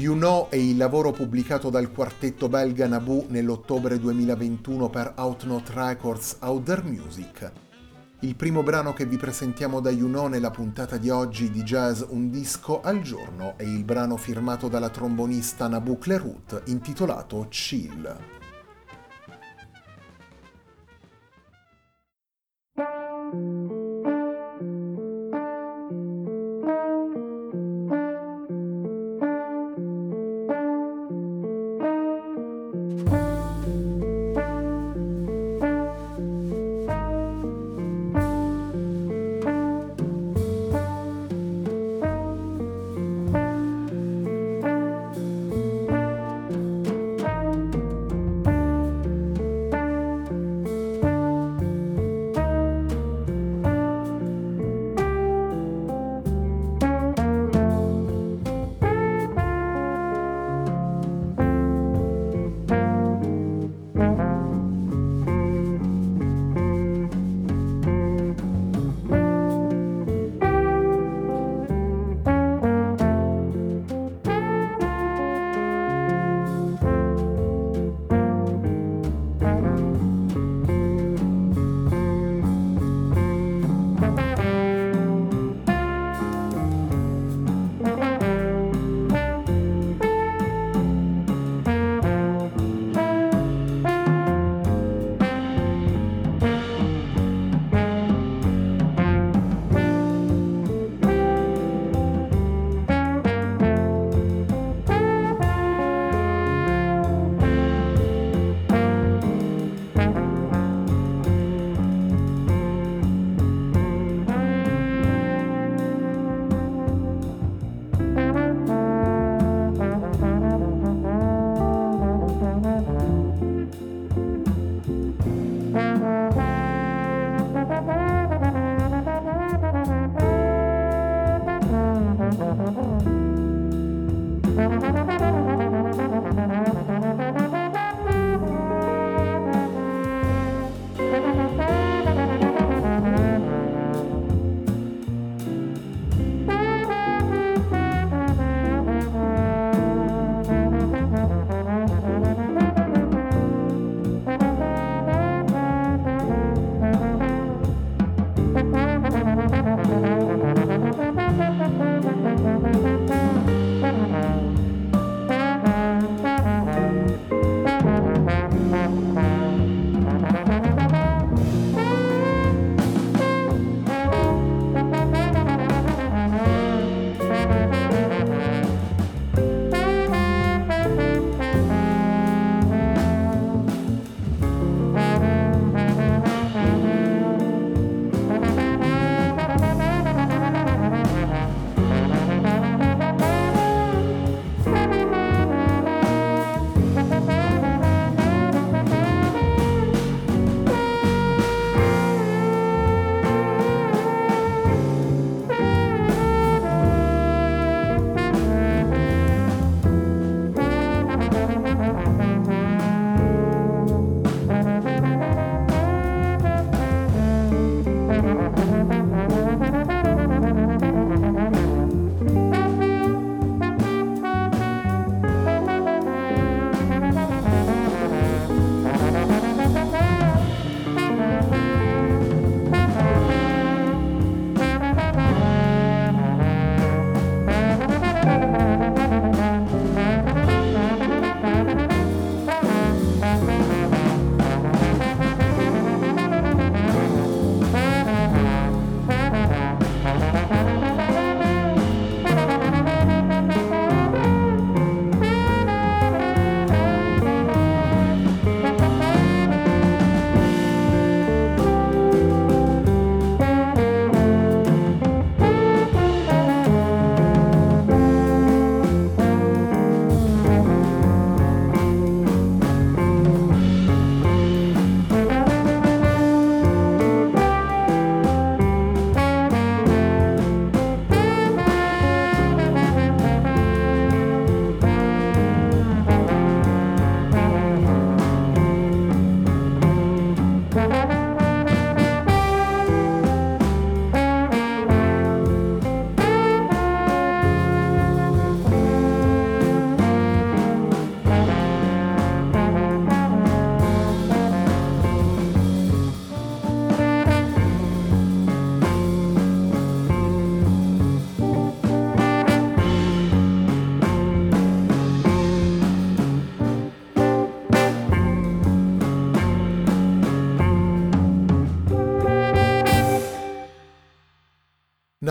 You Know è il lavoro pubblicato dal quartetto belga Naboo nell'ottobre 2021 per Outnote Records Outer Music. Il primo brano che vi presentiamo da You Know nella puntata di oggi di Jazz Un disco al giorno è il brano firmato dalla trombonista Naboo Clerut intitolato Chill.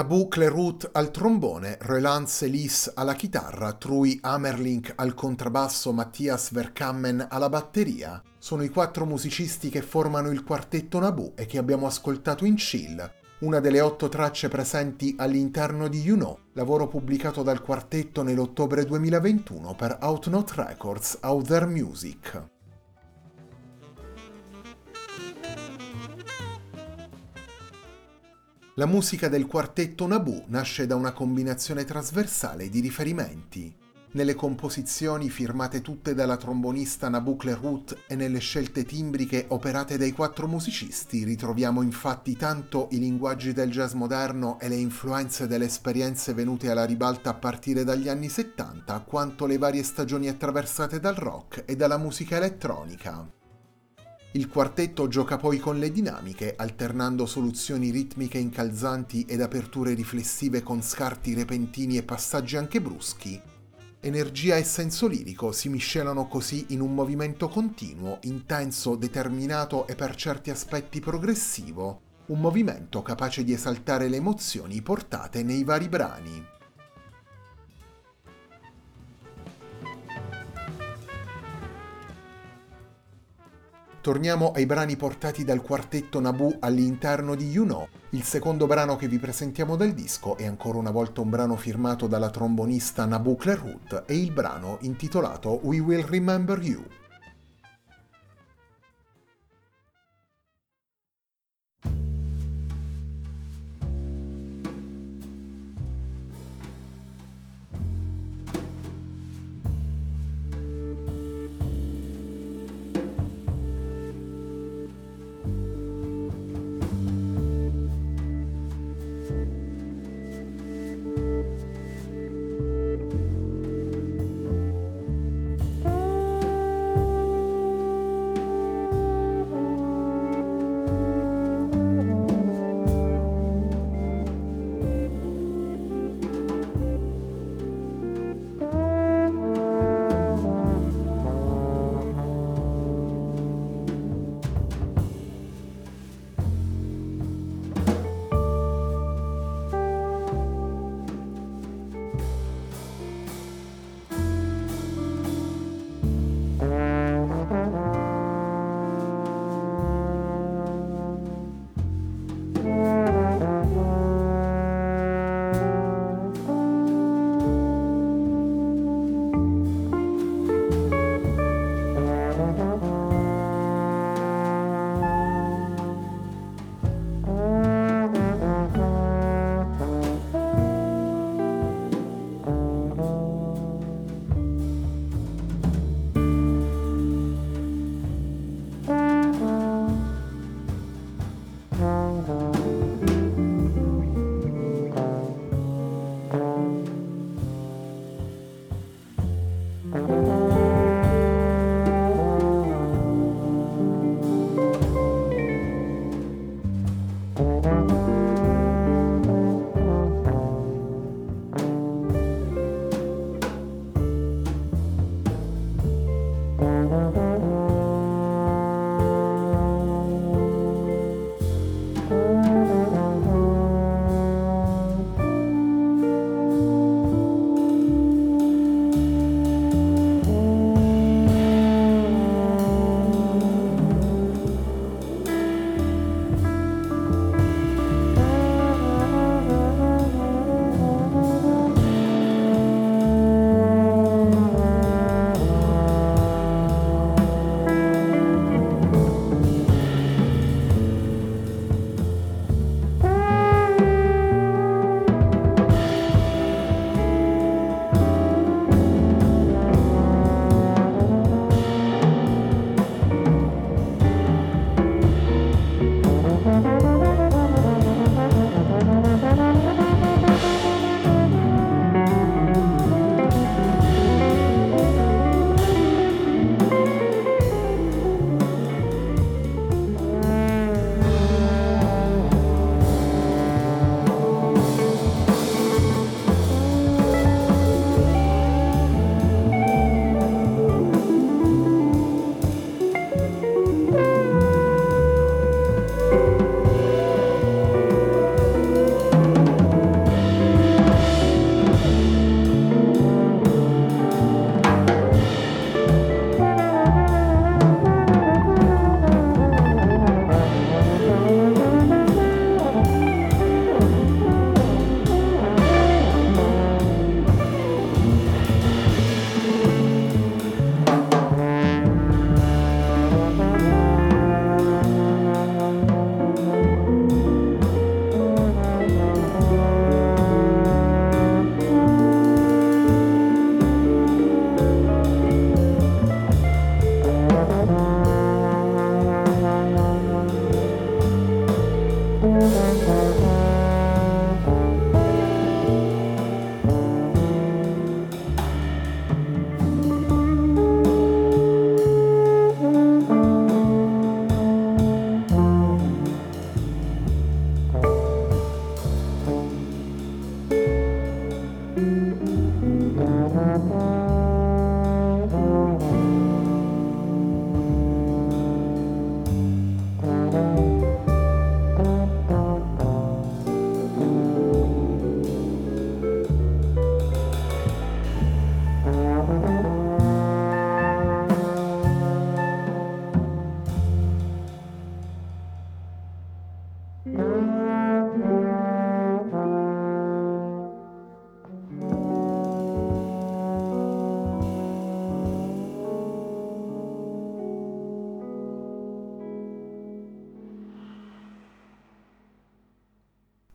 Nabu Clerut al trombone, Roland Selis alla chitarra, Trui Amerlink al contrabbasso, Mattias Verkammen alla batteria. Sono i quattro musicisti che formano il quartetto Nabu e che abbiamo ascoltato in Chill, una delle otto tracce presenti all'interno di You Know, lavoro pubblicato dal quartetto nell'ottobre 2021 per Outnote Records Out Music. La musica del quartetto Naboo nasce da una combinazione trasversale di riferimenti. Nelle composizioni firmate tutte dalla trombonista Naboo Clerut e nelle scelte timbriche operate dai quattro musicisti ritroviamo infatti tanto i linguaggi del jazz moderno e le influenze delle esperienze venute alla ribalta a partire dagli anni 70 quanto le varie stagioni attraversate dal rock e dalla musica elettronica. Il quartetto gioca poi con le dinamiche, alternando soluzioni ritmiche incalzanti ed aperture riflessive con scarti repentini e passaggi anche bruschi. Energia e senso lirico si miscelano così in un movimento continuo, intenso, determinato e per certi aspetti progressivo, un movimento capace di esaltare le emozioni portate nei vari brani. Torniamo ai brani portati dal quartetto Naboo all'interno di You Know. Il secondo brano che vi presentiamo dal disco è ancora una volta un brano firmato dalla trombonista Naboo Clerut e il brano intitolato We Will Remember You.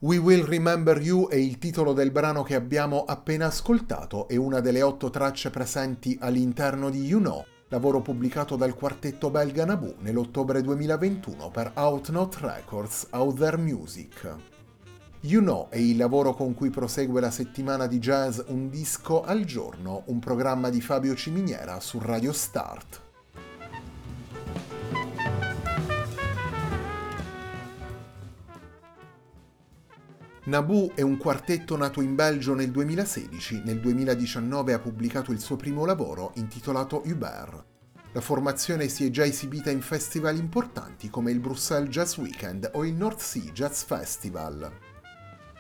We Will Remember You è il titolo del brano che abbiamo appena ascoltato e una delle otto tracce presenti all'interno di You Know, lavoro pubblicato dal quartetto belga Naboo nell'ottobre 2021 per Outnote Records Out There Music. You Know è il lavoro con cui prosegue la settimana di jazz Un disco al giorno, un programma di Fabio Ciminiera su Radio Start. Naboo è un quartetto nato in Belgio nel 2016, nel 2019 ha pubblicato il suo primo lavoro intitolato Hubert. La formazione si è già esibita in festival importanti come il Bruxelles Jazz Weekend o il North Sea Jazz Festival.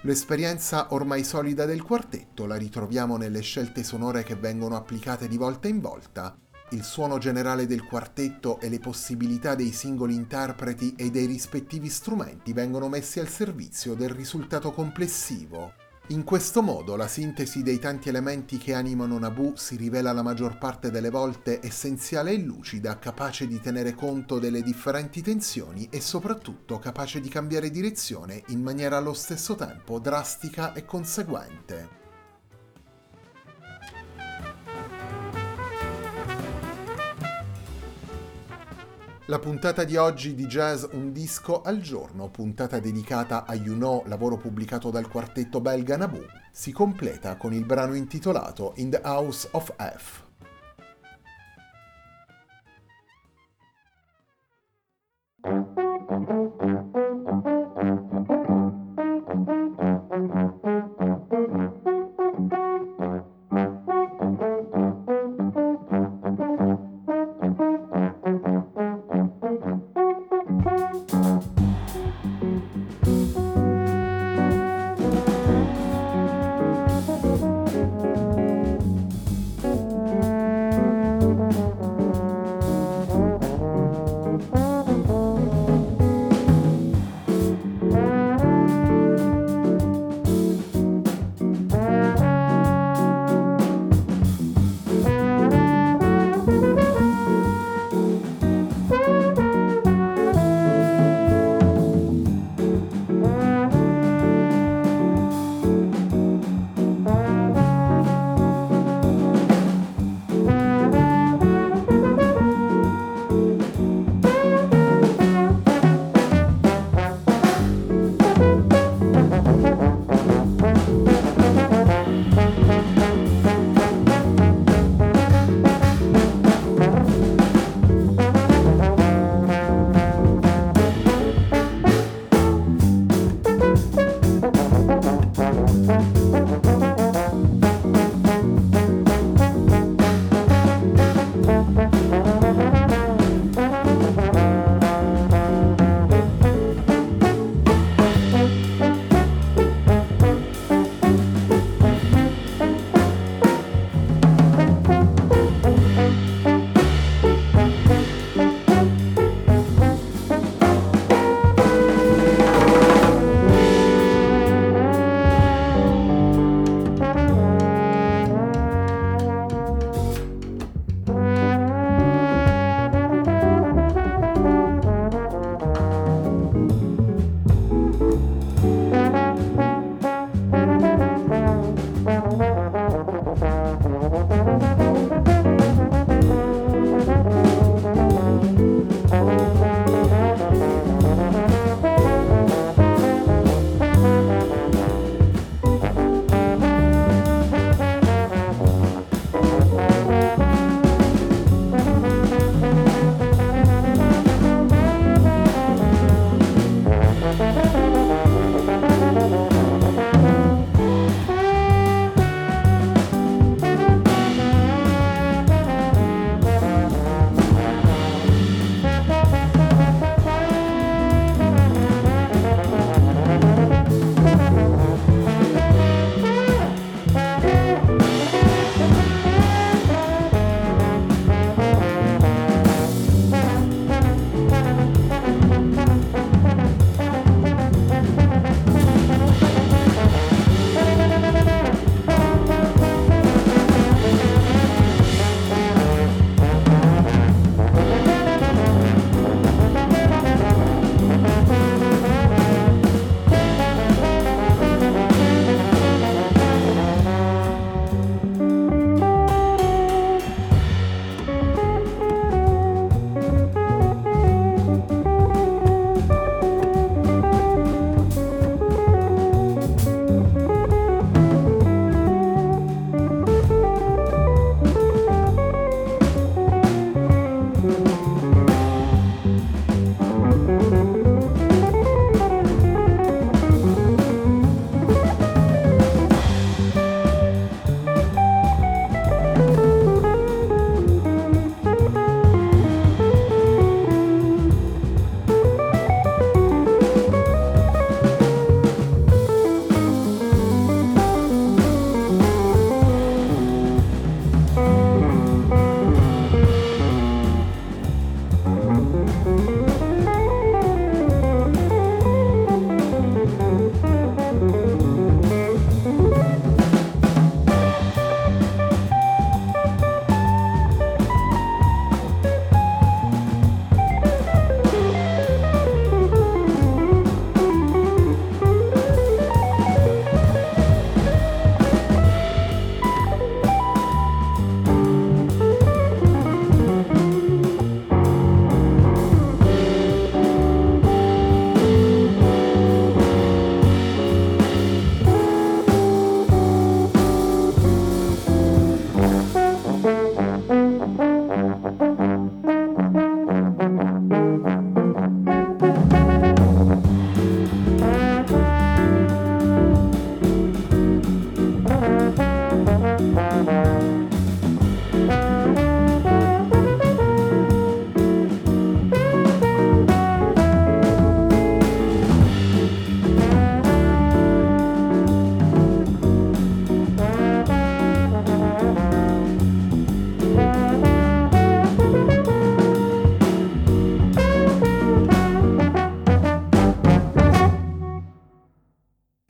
L'esperienza ormai solida del quartetto la ritroviamo nelle scelte sonore che vengono applicate di volta in volta il suono generale del quartetto e le possibilità dei singoli interpreti e dei rispettivi strumenti vengono messi al servizio del risultato complessivo. In questo modo la sintesi dei tanti elementi che animano Naboo si rivela la maggior parte delle volte essenziale e lucida, capace di tenere conto delle differenti tensioni e soprattutto capace di cambiare direzione in maniera allo stesso tempo drastica e conseguente. La puntata di oggi di Jazz Un disco al giorno, puntata dedicata a You Know, lavoro pubblicato dal quartetto belga Naboo, si completa con il brano intitolato In the House of F.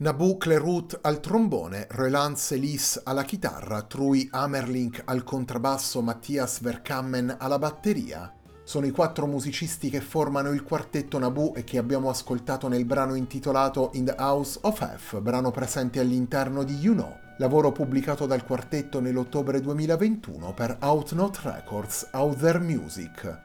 Nabu Clerut al trombone, Roland Selis alla chitarra, Trui Amerlink al contrabbasso, Mattias Verkammen alla batteria. Sono i quattro musicisti che formano il quartetto Nabu e che abbiamo ascoltato nel brano intitolato In the House of F, brano presente all'interno di You Know, lavoro pubblicato dal quartetto nell'ottobre 2021 per Outnote Records, Out There Music.